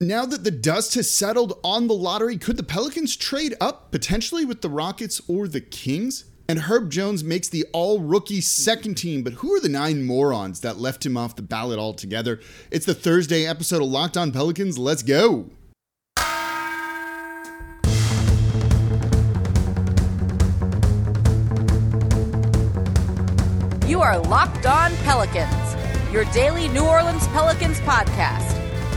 Now that the dust has settled on the lottery, could the Pelicans trade up potentially with the Rockets or the Kings? And Herb Jones makes the all rookie second team, but who are the nine morons that left him off the ballot altogether? It's the Thursday episode of Locked On Pelicans. Let's go. You are Locked On Pelicans, your daily New Orleans Pelicans podcast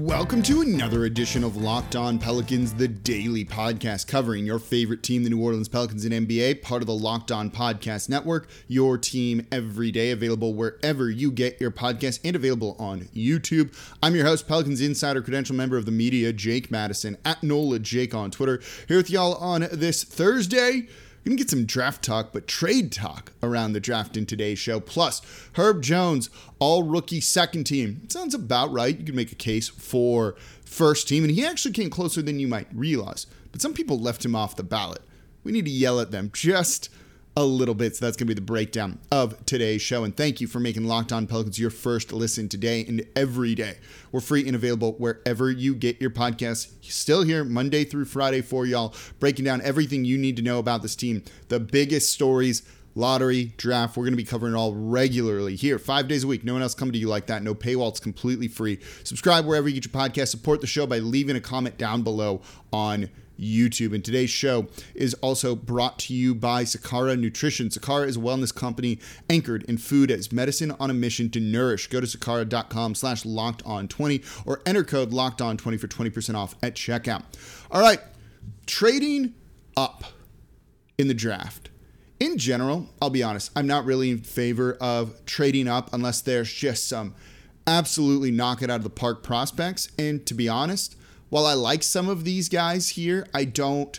Welcome to another edition of Locked On Pelicans, the daily podcast covering your favorite team, the New Orleans Pelicans in NBA, part of the Locked On Podcast Network, your team every day, available wherever you get your podcast and available on YouTube. I'm your host, Pelicans Insider Credential member of the media, Jake Madison, at NOLA Jake on Twitter, here with y'all on this Thursday. We're going to get some draft talk, but trade talk around the draft in today's show. Plus, Herb Jones, all rookie second team. It sounds about right. You can make a case for first team, and he actually came closer than you might realize. But some people left him off the ballot. We need to yell at them just a little bit. So that's going to be the breakdown of today's show. And thank you for making Locked On Pelicans your first listen today and every day. We're free and available wherever you get your podcasts. Still here Monday through Friday for y'all, breaking down everything you need to know about this team, the biggest stories. Lottery, draft, we're going to be covering it all regularly here, five days a week. No one else coming to you like that. No paywall, it's completely free. Subscribe wherever you get your podcast. Support the show by leaving a comment down below on YouTube. And today's show is also brought to you by Sakara Nutrition. Sakara is a wellness company anchored in food as medicine on a mission to nourish. Go to sakara.com slash locked on 20 or enter code locked on 20 for 20% off at checkout. All right, trading up in the draft. In general, I'll be honest, I'm not really in favor of trading up unless there's just some absolutely knock it out of the park prospects. And to be honest, while I like some of these guys here, I don't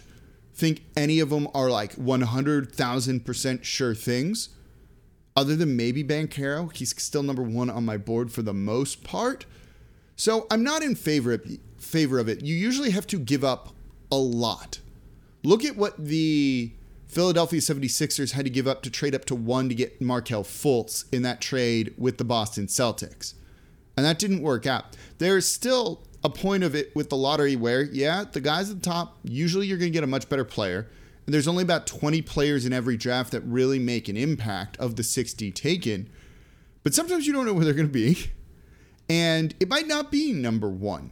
think any of them are like 100,000% sure things. Other than maybe Banchero, he's still number one on my board for the most part. So I'm not in favor of, favor of it. You usually have to give up a lot. Look at what the Philadelphia 76ers had to give up to trade up to one to get Markelle Fultz in that trade with the Boston Celtics. And that didn't work out. There's still a point of it with the lottery where, yeah, the guys at the top, usually you're going to get a much better player. And there's only about 20 players in every draft that really make an impact of the 60 taken. But sometimes you don't know where they're going to be. And it might not be number one.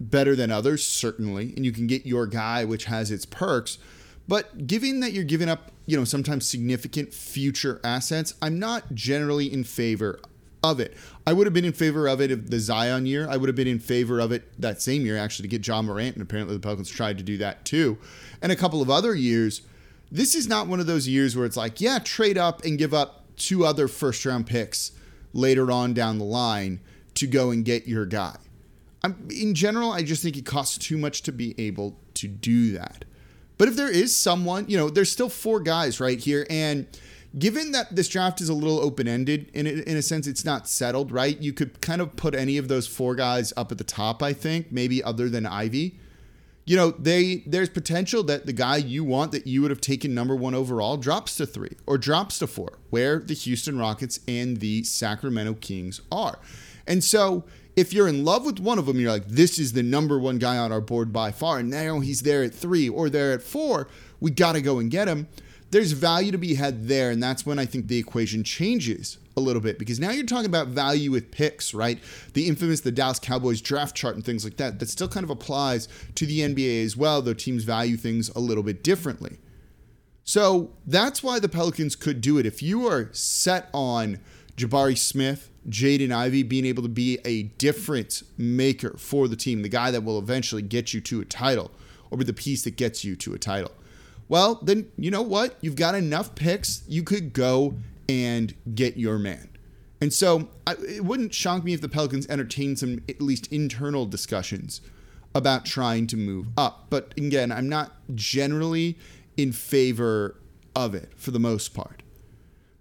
Better than others, certainly. And you can get your guy, which has its perks. But given that you're giving up, you know, sometimes significant future assets, I'm not generally in favor of it. I would have been in favor of it if the Zion year. I would have been in favor of it that same year actually to get Ja Morant, and apparently the Pelicans tried to do that too. And a couple of other years. This is not one of those years where it's like, yeah, trade up and give up two other first round picks later on down the line to go and get your guy. I'm, in general, I just think it costs too much to be able to do that. But if there is someone, you know, there's still four guys right here, and given that this draft is a little open ended, in, in a sense, it's not settled, right? You could kind of put any of those four guys up at the top, I think, maybe other than Ivey. You know, they there's potential that the guy you want that you would have taken number one overall drops to three or drops to four, where the Houston Rockets and the Sacramento Kings are. And so if you're in love with one of them, you're like, this is the number one guy on our board by far. And now he's there at three or there at four. We got to go and get him there's value to be had there. And that's when I think the equation changes a little bit because now you're talking about value with picks, right? The infamous the Dallas Cowboys draft chart and things like that. That still kind of applies to the NBA as well, though teams value things a little bit differently. So that's why the Pelicans could do it. If you are set on Jabari Smith, Jaden Ivey being able to be a difference maker for the team, the guy that will eventually get you to a title or be the piece that gets you to a title well, then you know what? You've got enough picks. You could go and get your man. And so I, it wouldn't shock me if the Pelicans entertained some at least internal discussions about trying to move up. But again, I'm not generally in favor of it for the most part.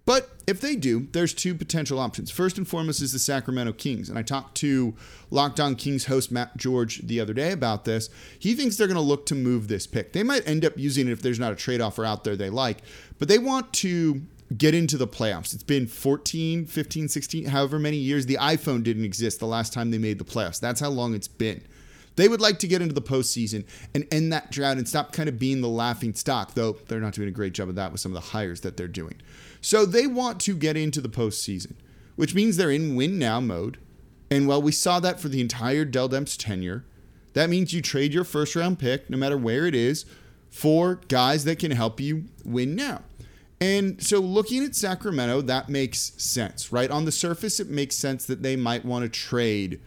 But if they do, there's two potential options. First and foremost is the Sacramento Kings. And I talked to Locked On Kings host Matt George the other day about this. He thinks they're going to look to move this pick. They might end up using it if there's not a trade offer out there they like, but they want to get into the playoffs. It's been 14, 15, 16, however many years. The iPhone didn't exist the last time they made the playoffs. That's how long it's been. They would like to get into the postseason and end that drought and stop kind of being the laughing stock, though they're not doing a great job of that with some of the hires that they're doing. So they want to get into the postseason, which means they're in win now mode. And while we saw that for the entire Dell Demps tenure, that means you trade your first round pick, no matter where it is, for guys that can help you win now. And so looking at Sacramento, that makes sense, right? On the surface, it makes sense that they might want to trade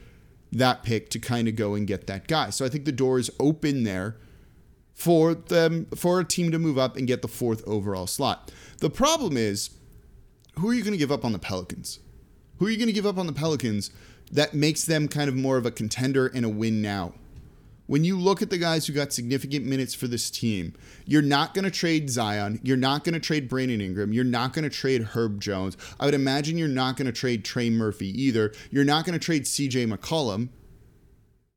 that pick to kind of go and get that guy. So I think the door is open there for them for a team to move up and get the fourth overall slot. The problem is who are you going to give up on the Pelicans? Who are you going to give up on the Pelicans that makes them kind of more of a contender and a win now? when you look at the guys who got significant minutes for this team, you're not going to trade Zion. You're not going to trade Brandon Ingram. You're not going to trade Herb Jones. I would imagine you're not going to trade Trey Murphy either. You're not going to trade CJ McCollum.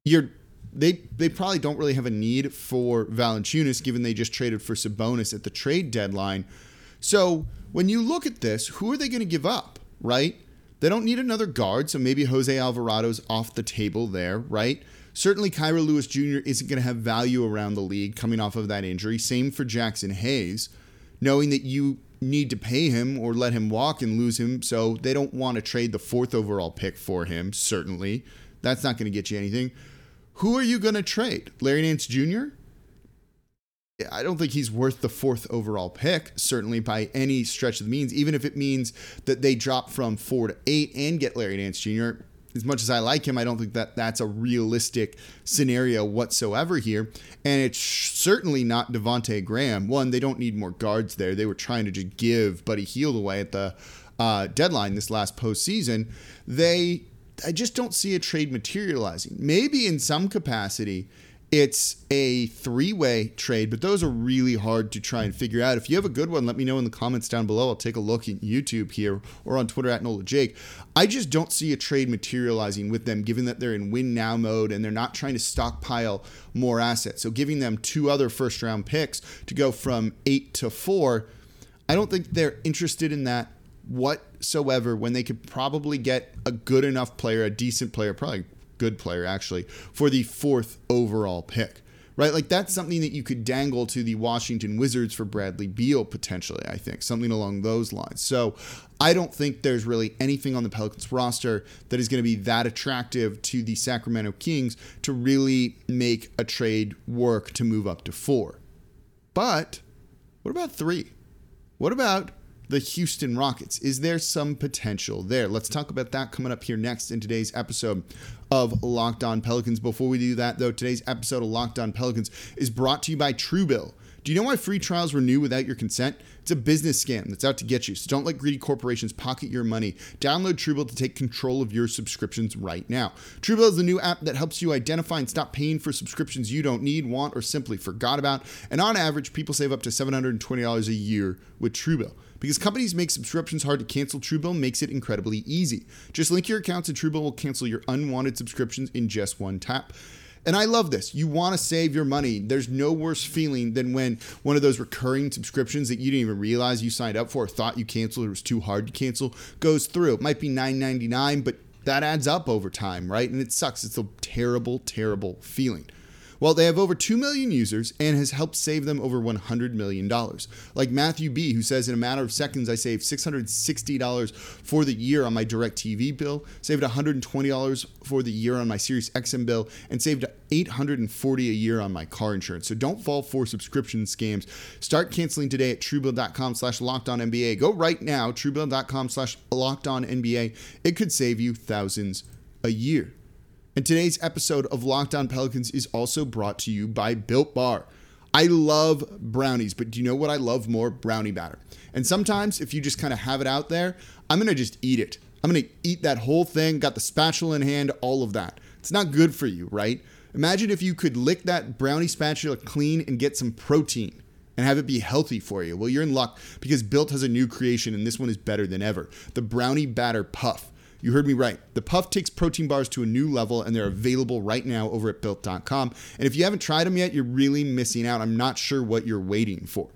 You're they they probably don't really have a need for Valanciunas given they just traded for Sabonis at the trade deadline. So when you look at this, who are they going to give up, right? They don't need another guard, so maybe Jose Alvarado's off the table there, right? Certainly, Kira Lewis Jr. isn't going to have value around the league coming off of that injury. Same for Jaxson Hayes, knowing that you need to pay him or let him walk and lose him. So they don't want to trade the fourth overall pick for him, certainly. That's not going to get you anything. Who are you going to trade? Larry Nance Jr.? I don't think he's worth the fourth overall pick, certainly by any stretch of the means, even if it means that they drop from four to eight and get Larry Nance Jr as much as I like him, I don't think that that's a realistic scenario whatsoever here. And it's certainly not Devonte Graham. One, they don't need more guards there. They were trying to just give Buddy Hield away at the uh, deadline this last postseason. They, I just don't see a trade materializing. Maybe in some capacity it's a three way trade, but those are really hard to try and figure out. If you have a good one, let me know in the comments down below. I'll take a look at YouTube here or on Twitter at Nola Jake. I just don't see a trade materializing with them, given that they're in win now mode and they're not trying to stockpile more assets. So giving them two other first round picks to go from eight to four, I don't think they're interested in that whatsoever when they could probably get a good enough player, a decent player, probably good player actually, for the fourth overall pick. Right? Like that's something that you could dangle to the Washington Wizards for Bradley Beal potentially, I think. Something along those lines. So I don't think there's really anything on the Pelicans roster that is going to be that attractive to the Sacramento Kings to really make a trade work to move up to four. But what about three? What about the Houston Rockets. Is there some potential there? Let's talk about that coming up here next in today's episode of Locked On Pelicans. Before we do that, though, today's episode of Locked On Pelicans is brought to you by Truebill. Do you know why free trials renew without your consent? It's a business scam that's out to get you. So don't let greedy corporations pocket your money. Download Truebill to take control of your subscriptions right now. Truebill is the new app that helps you identify and stop paying for subscriptions you don't need, want, or simply forgot about. And on average, people save up to $720 a year with Truebill. Because companies make subscriptions hard to cancel, Truebill makes it incredibly easy. Just link your accounts and Truebill will cancel your unwanted subscriptions in just one tap. And I love this. You want to save your money. There's no worse feeling than when one of those recurring subscriptions that you didn't even realize you signed up for or thought you canceled or was too hard to cancel goes through. It might be $9.99, but that adds up over time, right? And it sucks. It's a terrible, terrible feeling. Well, they have over 2 million users and has helped save them over $100 million. Like Matthew B., who says, In a matter of seconds, I saved $660 for the year on my DirecTV bill, saved $120 for the year on my Sirius XM bill, and saved $840 a year on my car insurance. So don't fall for subscription scams. Start canceling today at truebill.com slash locked on NBA. Go right now, truebill.com slash locked on NBA. It could save you thousands a year. And today's episode of Locked On Pelicans is also brought to you by Built Bar. I love brownies, but do you know what I love more? Brownie batter. And sometimes, if you just kind of have it out there, I'm gonna just eat it. I'm gonna eat that whole thing, got the spatula in hand, all of that. It's not good for you, right? Imagine if you could lick that brownie spatula clean and get some protein and have it be healthy for you? Well, you're in luck because Built has a new creation and this one is better than ever. The Brownie Batter Puff. You heard me right. The Puff takes protein bars to a new level and they're available right now over at built.com. And if you haven't tried them yet, you're really missing out. I'm not sure what you're waiting for.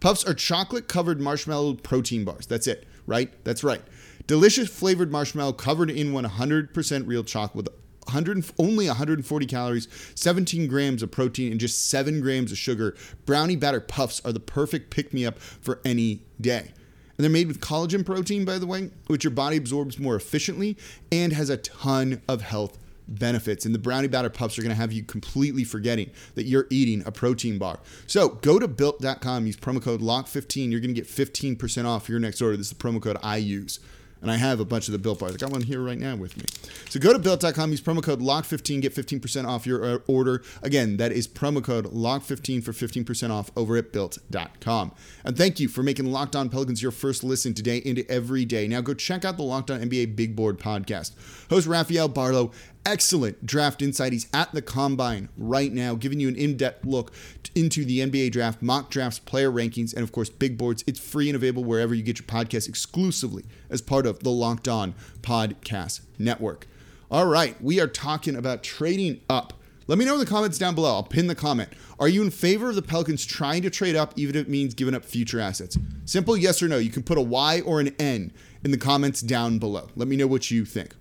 Puffs are chocolate covered marshmallow protein bars. That's it, right? That's right. Delicious flavored marshmallow covered in 100% real chocolate with 100 only 140 calories, 17 grams of protein, and just 7 grams of sugar. Brownie batter puffs are the perfect pick me up for any day. And they're made with collagen protein, by the way, which your body absorbs more efficiently and has a ton of health benefits. And the brownie batter puffs are going to have you completely forgetting that you're eating a protein bar. So go to built.com, use promo code LOCK15. You're going to get 15% off your next order. This is the promo code I use and I have a bunch of the Built bars. I got one here right now with me. So go to built.com, use promo code LOCK15, get 15% off your uh, order. Again, that is promo code LOCK15 for 15% off over at built.com. And thank you for making Locked On Pelicans your first listen today into every day. Now go check out the Locked On NBA Big Board podcast. Host Rafael Barlowe excellent draft insight. He's at the combine right now, giving you an in depth look into the NBA draft, mock drafts, player rankings, and of course, big boards. It's free and available wherever you get your podcast exclusively as part of the Locked On Podcast Network. All right, we are talking about trading up. Let me know in the comments down below. I'll pin the comment. Are you in favor of the Pelicans trying to trade up, even if it means giving up future assets? Simple yes or no. You can put a Y or an N in the comments down below. Let me know what you think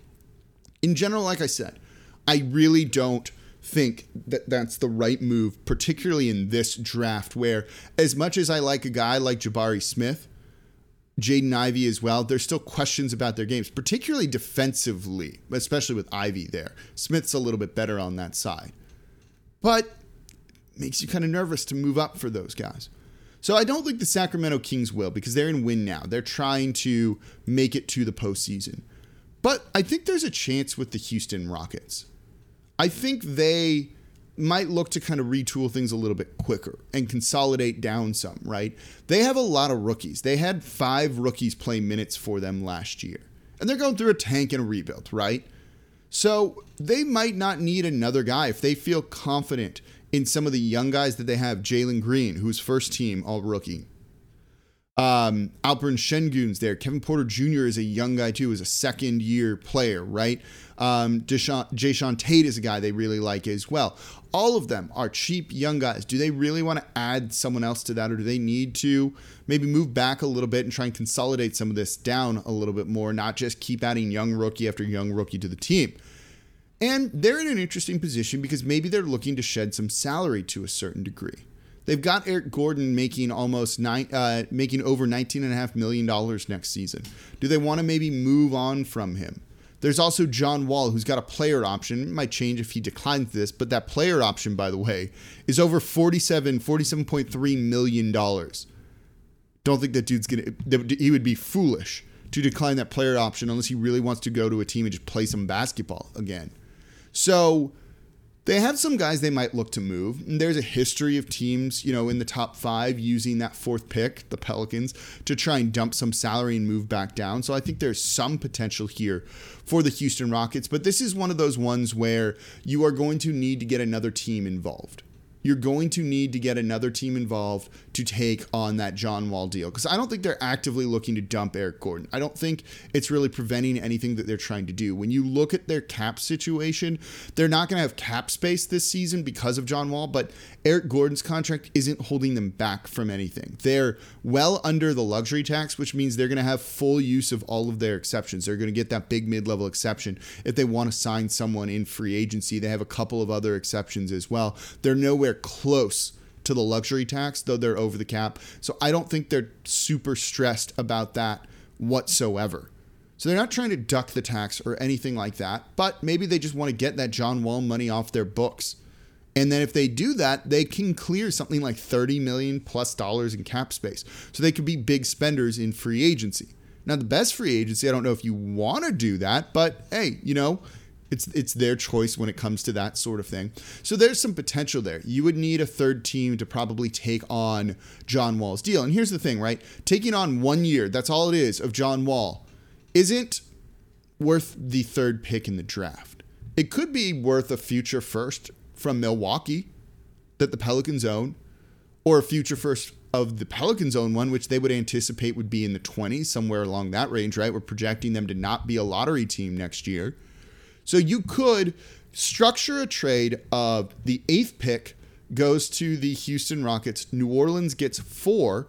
in general, like I said, I really don't think that that's the right move, particularly in this draft, where as much as I like a guy like Jabari Smith, Jaden Ivey as well, there's still questions about their games, particularly defensively, especially with Ivey there. Smith's a little bit better on that side. But makes you kind of nervous to move up for those guys. So I don't think the Sacramento Kings will because they're in win now. They're trying to make it to the postseason. But I think there's a chance with the Houston Rockets. I think they might look to kind of retool things a little bit quicker and consolidate down some, right? They have a lot of rookies. They had five rookies play minutes for them last year. And they're going through a tank and a rebuild, right? So they might not need another guy if they feel confident in some of the young guys that they have. Jalen Green, who's first team all rookie. Um, Sengun's there. Kevin Porter Jr. is a young guy too, is a second year player, right? Um, Deshaun, Jae'Sean Tate is a guy they really like as well. All of them are cheap young guys. Do they really want to add someone else to that, or do they need to maybe move back a little bit and try and consolidate some of this down a little bit more, not just keep adding young rookie after young rookie to the team? And they're in an interesting position because maybe they're looking to shed some salary to a certain degree. They've got Eric Gordon making almost nine, uh, making over nineteen and a half million dollars next season. Do they want to maybe move on from him? There's also John Wall, who's got a player option. It might change if he declines this, but that player option, by the way, is over 47, 47.3 million dollars. Don't think that dude's gonna. He would be foolish to decline that player option unless he really wants to go to a team and just play some basketball again. So they have some guys they might look to move. And there's a history of teams, you know, in the top five using that fourth pick, the Pelicans, to try and dump some salary and move back down. So I think there's some potential here for the Houston Rockets. But this is one of those ones where you are going to need to get another team involved you're going to need to get another team involved to take on that John Wall deal. Because I don't think they're actively looking to dump Eric Gordon. I don't think it's really preventing anything that they're trying to do. When you look at their cap situation, they're not going to have cap space this season because of John Wall, but Eric Gordon's contract isn't holding them back from anything. They're well under the luxury tax, which means they're going to have full use of all of their exceptions. They're going to get that big mid level exception if they want to sign someone in free agency. They have a couple of other exceptions as well. They're nowhere close to the luxury tax, though they're over the cap. So I don't think they're super stressed about that whatsoever. So they're not trying to duck the tax or anything like that, but maybe they just want to get that John Wall money off their books. And then if they do that, they can clear something like 30 million plus dollars in cap space. So they could be big spenders in free agency. Now, the best free agency, I don't know if you want to do that, but hey, you know, it's it's their choice when it comes to that sort of thing. So there's some potential there. You would need a third team to probably take on John Wall's deal. And here's the thing, right? Taking on one year, that's all it is, of John Wall, isn't worth the third pick in the draft. It could be worth a future first from Milwaukee that the Pelicans own, or a future first of the Pelicans own one, which they would anticipate would be in the 20s, somewhere along that range, right? We're projecting them to not be a lottery team next year. So you could structure a trade of the eighth pick goes to the Houston Rockets, New Orleans gets four,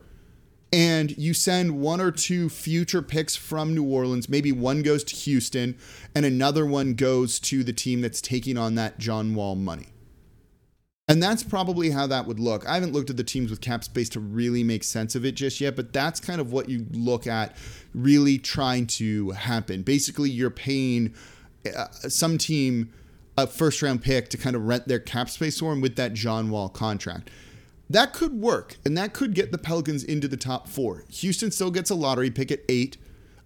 and you send one or two future picks from New Orleans. Maybe one goes to Houston, and another one goes to the team that's taking on that John Wall money. And that's probably how that would look. I haven't looked at the teams with cap space to really make sense of it just yet, but that's kind of what you look at really trying to happen. Basically, you're paying uh, some team a first round pick to kind of rent their cap space for him with that John Wall contract. That could work, and that could get the Pelicans into the top four. Houston still gets a lottery pick at eight.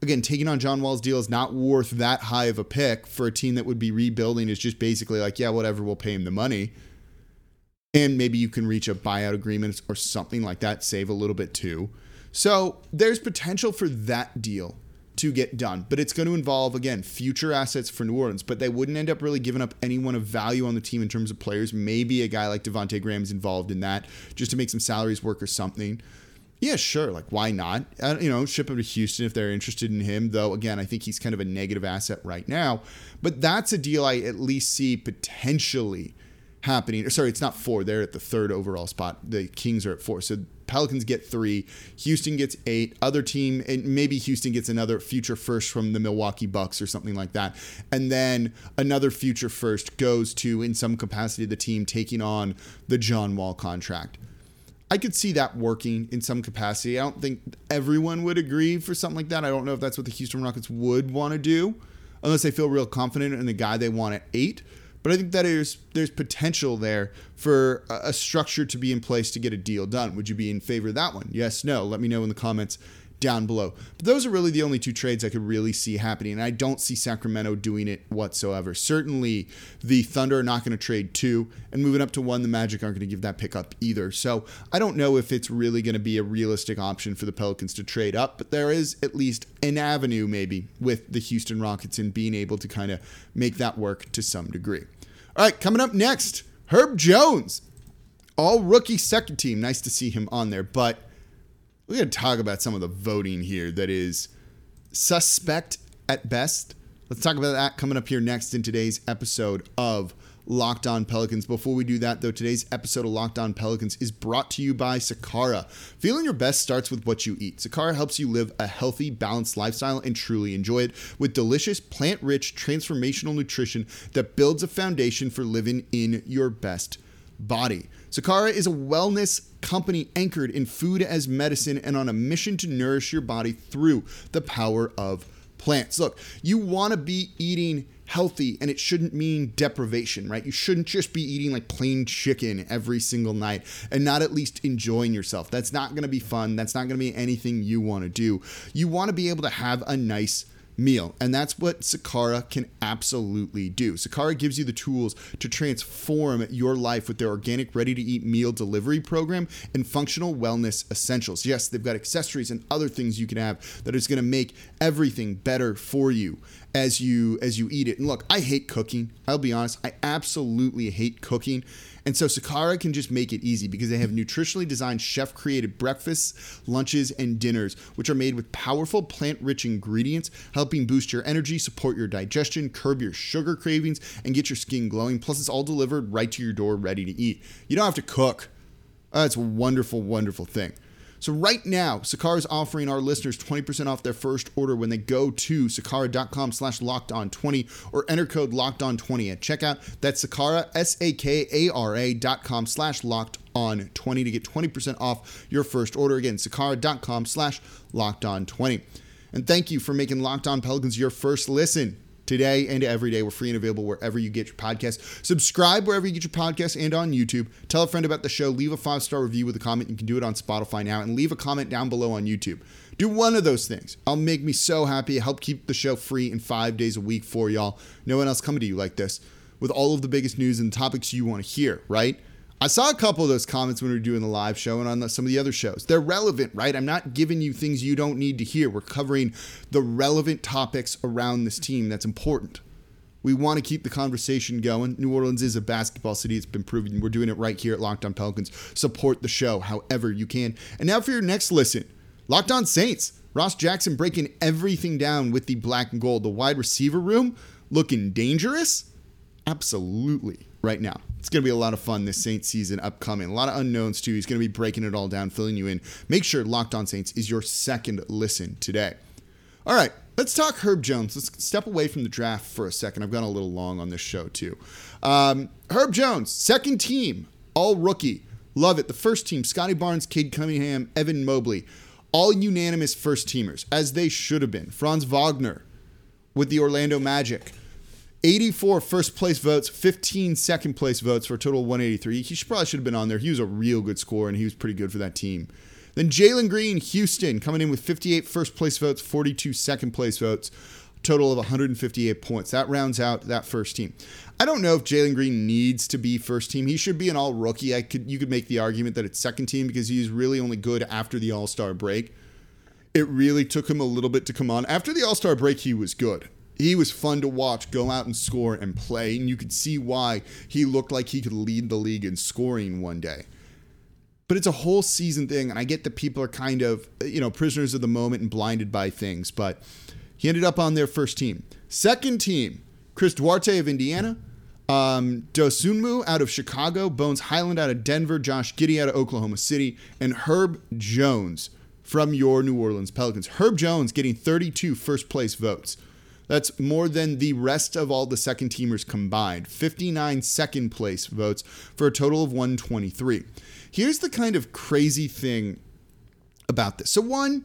Again, taking on John Wall's deal is not worth that high of a pick for a team that would be rebuilding. Is just basically like, yeah, whatever, we'll pay him the money and maybe you can reach a buyout agreement or something like that, save a little bit too. So there's potential for that deal to get done, but it's going to involve again future assets for New Orleans. But they wouldn't end up really giving up anyone of value on the team in terms of players. Maybe a guy like Devonte Graham's involved in that just to make some salaries work or something. Yeah, sure. Like, why not? Uh, you know, ship him to Houston if they're interested in him. Though, again, I think he's kind of a negative asset right now. But that's a deal I at least see potentially happening. Or, sorry, it's not four. They're at the third overall spot. The Kings are at four. So Pelicans get three. Houston gets eight. Other team, and maybe Houston gets another future first from the Milwaukee Bucks or something like that. And then another future first goes to, in some capacity, the team taking on the John Wall contract. I could see that working in some capacity. I don't think everyone would agree for something like that. I don't know if that's what the Houston Rockets would want to do, unless they feel real confident in the guy they want at eight. But I think that there's there's potential there for a, structure to be in place to get a deal done. Would you be in favor of that one? Yes, no. Let me know in the comments down below. But those are really the only two trades I could really see happening. And I don't see Sacramento doing it whatsoever. Certainly, the Thunder are not going to trade two, and moving up to one, the Magic aren't going to give that pick up either. So I don't know if it's really going to be a realistic option for the Pelicans to trade up, but there is at least an avenue maybe with the Houston Rockets in being able to kind of make that work to some degree. All right, coming up next, Herb Jones. All rookie second team. Nice to see him on there, but we got to talk about some of the voting here that is suspect at best. Let's talk about that coming up here next in today's episode of Locked On Pelicans. Before we do that, though, today's episode of Locked On Pelicans is brought to you by Sakara. Feeling your best starts with what you eat. Sakara helps you live a healthy, balanced lifestyle and truly enjoy it with delicious, plant rich, transformational nutrition that builds a foundation for living in your best body. Sakara is a wellness company anchored in food as medicine and on a mission to nourish your body through the power of plants. Look, you want to be eating healthy and it shouldn't mean deprivation, right? You shouldn't just be eating like plain chicken every single night and not at least enjoying yourself. That's not going to be fun. That's not going to be anything you want to do. You want to be able to have a nice meal. And that's what Sakara can absolutely do. Sakara gives you the tools to transform your life with their organic, ready to eat meal delivery program and functional wellness essentials. Yes, they've got accessories and other things you can have that is going to make everything better for you as you as you eat it. And look, I hate cooking. I'll be honest, I absolutely hate cooking. And so Sakara can just make it easy because they have nutritionally designed chef created breakfasts, lunches, and dinners, which are made with powerful plant rich ingredients, helping boost your energy, support your digestion, curb your sugar cravings, and get your skin glowing. Plus, it's all delivered right to your door ready to eat. You don't have to cook. That's a wonderful, wonderful thing. So right now, Sakara is offering our listeners 20% off their first order when they go to sakara.com slash locked on 20 or enter code locked on 20 at checkout. That's Sakara, S-A-K-A-R-A dot com slash locked on 20 to get 20% off your first order. Again, sakara.com slash locked on 20. And thank you for making Locked On Pelicans your first listen today and every day. We're free and available wherever you get your podcast. Subscribe wherever you get your podcast and on YouTube. Tell a friend about the show. Leave a five star review with a comment. You can do it on Spotify now and leave a comment down below on YouTube. Do one of those things. I'll make me so happy. Help keep the show free in five days a week for y'all. No one else coming to you like this with all of the biggest news and topics you want to hear, right? I saw a couple of those comments when we were doing the live show and on the, some of the other shows. They're relevant, right? I'm not giving you things you don't need to hear. We're covering the relevant topics around this team that's important. We want to keep the conversation going. New Orleans is a basketball city. It's been proven. We're doing it right here at Locked On Pelicans. Support the show however you can. And now for your next listen Locked On Saints. Ross Jackson breaking everything down with the black and gold. The wide receiver room looking dangerous? Absolutely, right now. It's going to be a lot of fun this Saints season upcoming. A lot of unknowns, too. He's going to be breaking it all down, filling you in. Make sure Locked On Saints is your second listen today. All right, let's talk Herb Jones. Let's step away from the draft for a second. I've gone a little long on this show, too. Um, Herb Jones, second team, all rookie. Love it. The first team, Scottie Barnes, Cade Cunningham, Evan Mobley. All unanimous first teamers, as they should have been. Franz Wagner with the Orlando Magic. 84 first place votes, 15 second place votes for a total of 183. He probably should have been on there. He was a real good scorer and he was pretty good for that team. Then Jalen Green, Houston, coming in with 58 first place votes, 42 second place votes, total of 158 points. That rounds out that first team. I don't know if Jalen Green needs to be first team. He should be an all rookie. I could you could make the argument that it's second team because he's really only good after the All Star break. It really took him a little bit to come on. After the All Star break, he was good he was fun to watch go out and score and play and you could see why he looked like he could lead the league in scoring one day but it's a whole season thing and i get that people are kind of you know prisoners of the moment and blinded by things but he ended up on their first team second team chris duarte of indiana um, Dosunmu out of Chicago, Bones Hyland out of Denver, Josh Giddey out of Oklahoma City, and Herb Jones from your New Orleans Pelicans. Herb Jones getting 32 first place votes. That's more than the rest of all the second teamers combined. 59 second place votes for a total of 123. Here's the kind of crazy thing about this. So, one,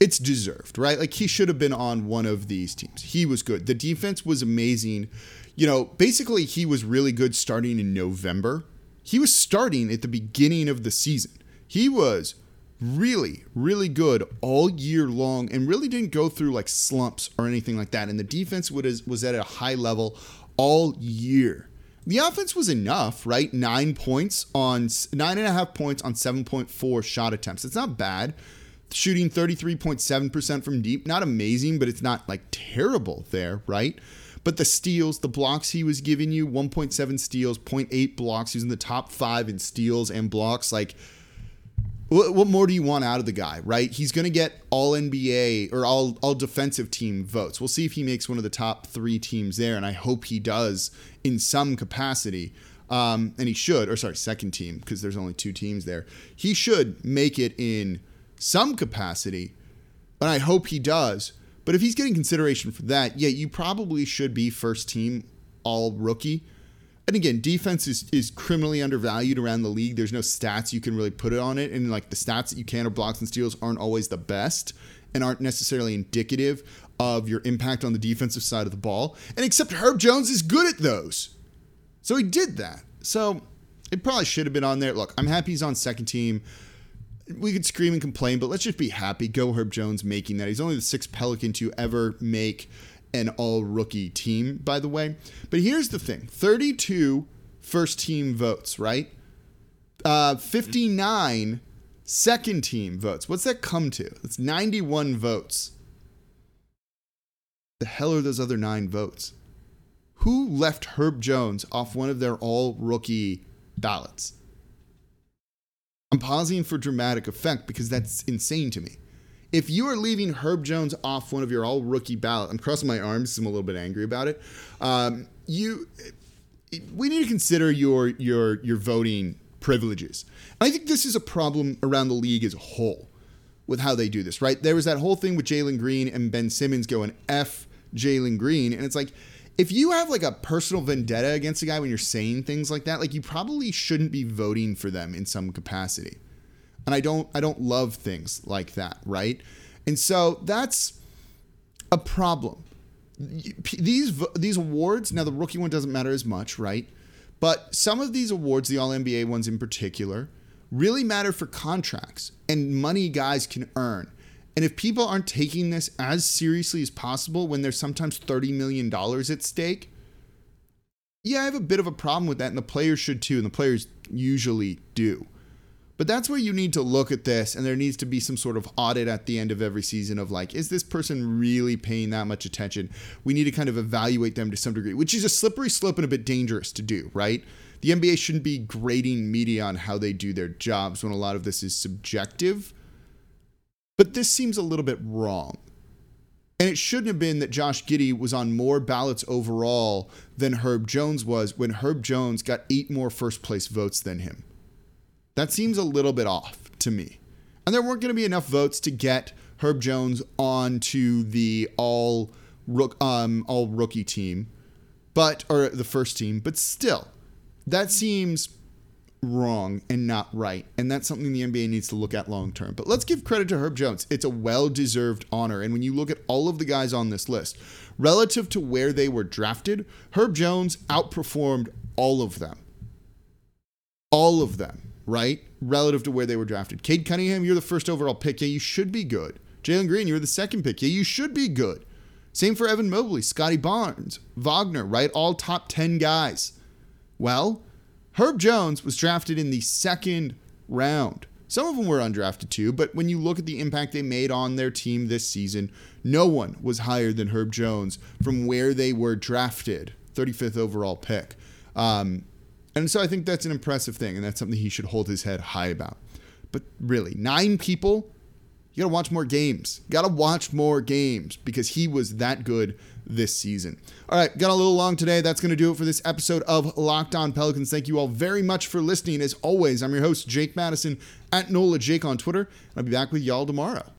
it's deserved, right? Like he should have been on one of these teams. He was good. The defense was amazing. You know, basically, he was really good starting in November. He was starting at the beginning of the season. He was really, really good all year long and really didn't go through like slumps or anything like that. And the defense was was at a high level all year. The offense was enough, right? Nine points on nine and a half points on 7.4 shot attempts. It's not bad. Shooting 33.7% from deep, not amazing, but it's not like terrible there, right? But the steals, the blocks he was giving you 1.7 steals, 0.8 blocks. He's in the top five in steals and blocks. Like, what more do you want out of the guy, right? He's going to get all NBA or all all defensive team votes. We'll see if he makes one of the top three teams there, and I hope he does in some capacity. Um, and he should, or sorry, second team because there's only two teams there. He should make it in some capacity, and I hope he does. But if he's getting consideration for that, yeah, you probably should be first team all rookie and again, defense is, is criminally undervalued around the league. There's no stats you can really put it on it. And like the stats that you can of blocks and steals aren't always the best and aren't necessarily indicative of your impact on the defensive side of the ball. And except Herb Jones is good at those. So he did that. So it probably should have been on there. Look, I'm happy he's on second team. We could scream and complain, but let's just be happy. Go Herb Jones making that. He's only the sixth Pelican to ever make an all rookie team, by the way. But here's the thing 32 first team votes, right? Uh, 59 second team votes. What's that come to? It's 91 votes. The hell are those other nine votes? Who left Herb Jones off one of their all rookie ballots? I'm pausing for dramatic effect because that's insane to me if you are leaving Herb Jones off one of your all rookie ballot, I'm crossing my arms. I'm a little bit angry about it. Um, you, we need to consider your your your voting privileges. I think this is a problem around the league as a whole with how they do this. Right? There was that whole thing with Jalen Green and Ben Simmons going f Jalen Green, and it's like if you have like a personal vendetta against a guy when you're saying things like that, like you probably shouldn't be voting for them in some capacity and I don't I don't love things like that, right? And so that's a problem. These these awards now the rookie one doesn't matter as much, right? But some of these awards, the All NBA ones in particular, really matter for contracts and money guys can earn. And if people aren't taking this as seriously as possible when there's sometimes $30 million at stake, yeah, I have a bit of a problem with that. And the players should too. And the players usually do. But that's where you need to look at this, and there needs to be some sort of audit at the end of every season of like, is this person really paying that much attention? We need to kind of evaluate them to some degree, which is a slippery slope and a bit dangerous to do, right? The NBA shouldn't be grading media on how they do their jobs when a lot of this is subjective. But this seems a little bit wrong. And it shouldn't have been that Josh Giddey was on more ballots overall than Herb Jones was when Herb Jones got eight more first place votes than him. That seems a little bit off to me. And there weren't going to be enough votes to get Herb Jones onto the all rook, um, all rookie team, but or the first team, but still, that seems wrong and not right. And that's something the NBA needs to look at long term. But let's give credit to Herb Jones. It's a well deserved honor. And when you look at all of the guys on this list, relative to where they were drafted, Herb Jones outperformed all of them. All of them right? Relative to where they were drafted. Cade Cunningham, you're the first overall pick. Yeah, you should be good. Jalen Green, you were the second pick. Yeah, you should be good. Same for Evan Mobley, Scottie Barnes, Wagner, right? All top 10 guys. Well, Herb Jones was drafted in the second round. Some of them were undrafted too, but when you look at the impact they made on their team this season, no one was higher than Herb Jones from where they were drafted, 35th overall pick. Um, and so I think that's an impressive thing, and that's something he should hold his head high about. But really, nine people, you got to watch more games. Got to watch more games because he was that good this season. All right, got a little long today. That's going to do it for this episode of Locked On Pelicans. Thank you all very much for listening. As always, I'm your host, Jake Madison, at NOLA Jake on Twitter. I'll be back with y'all tomorrow.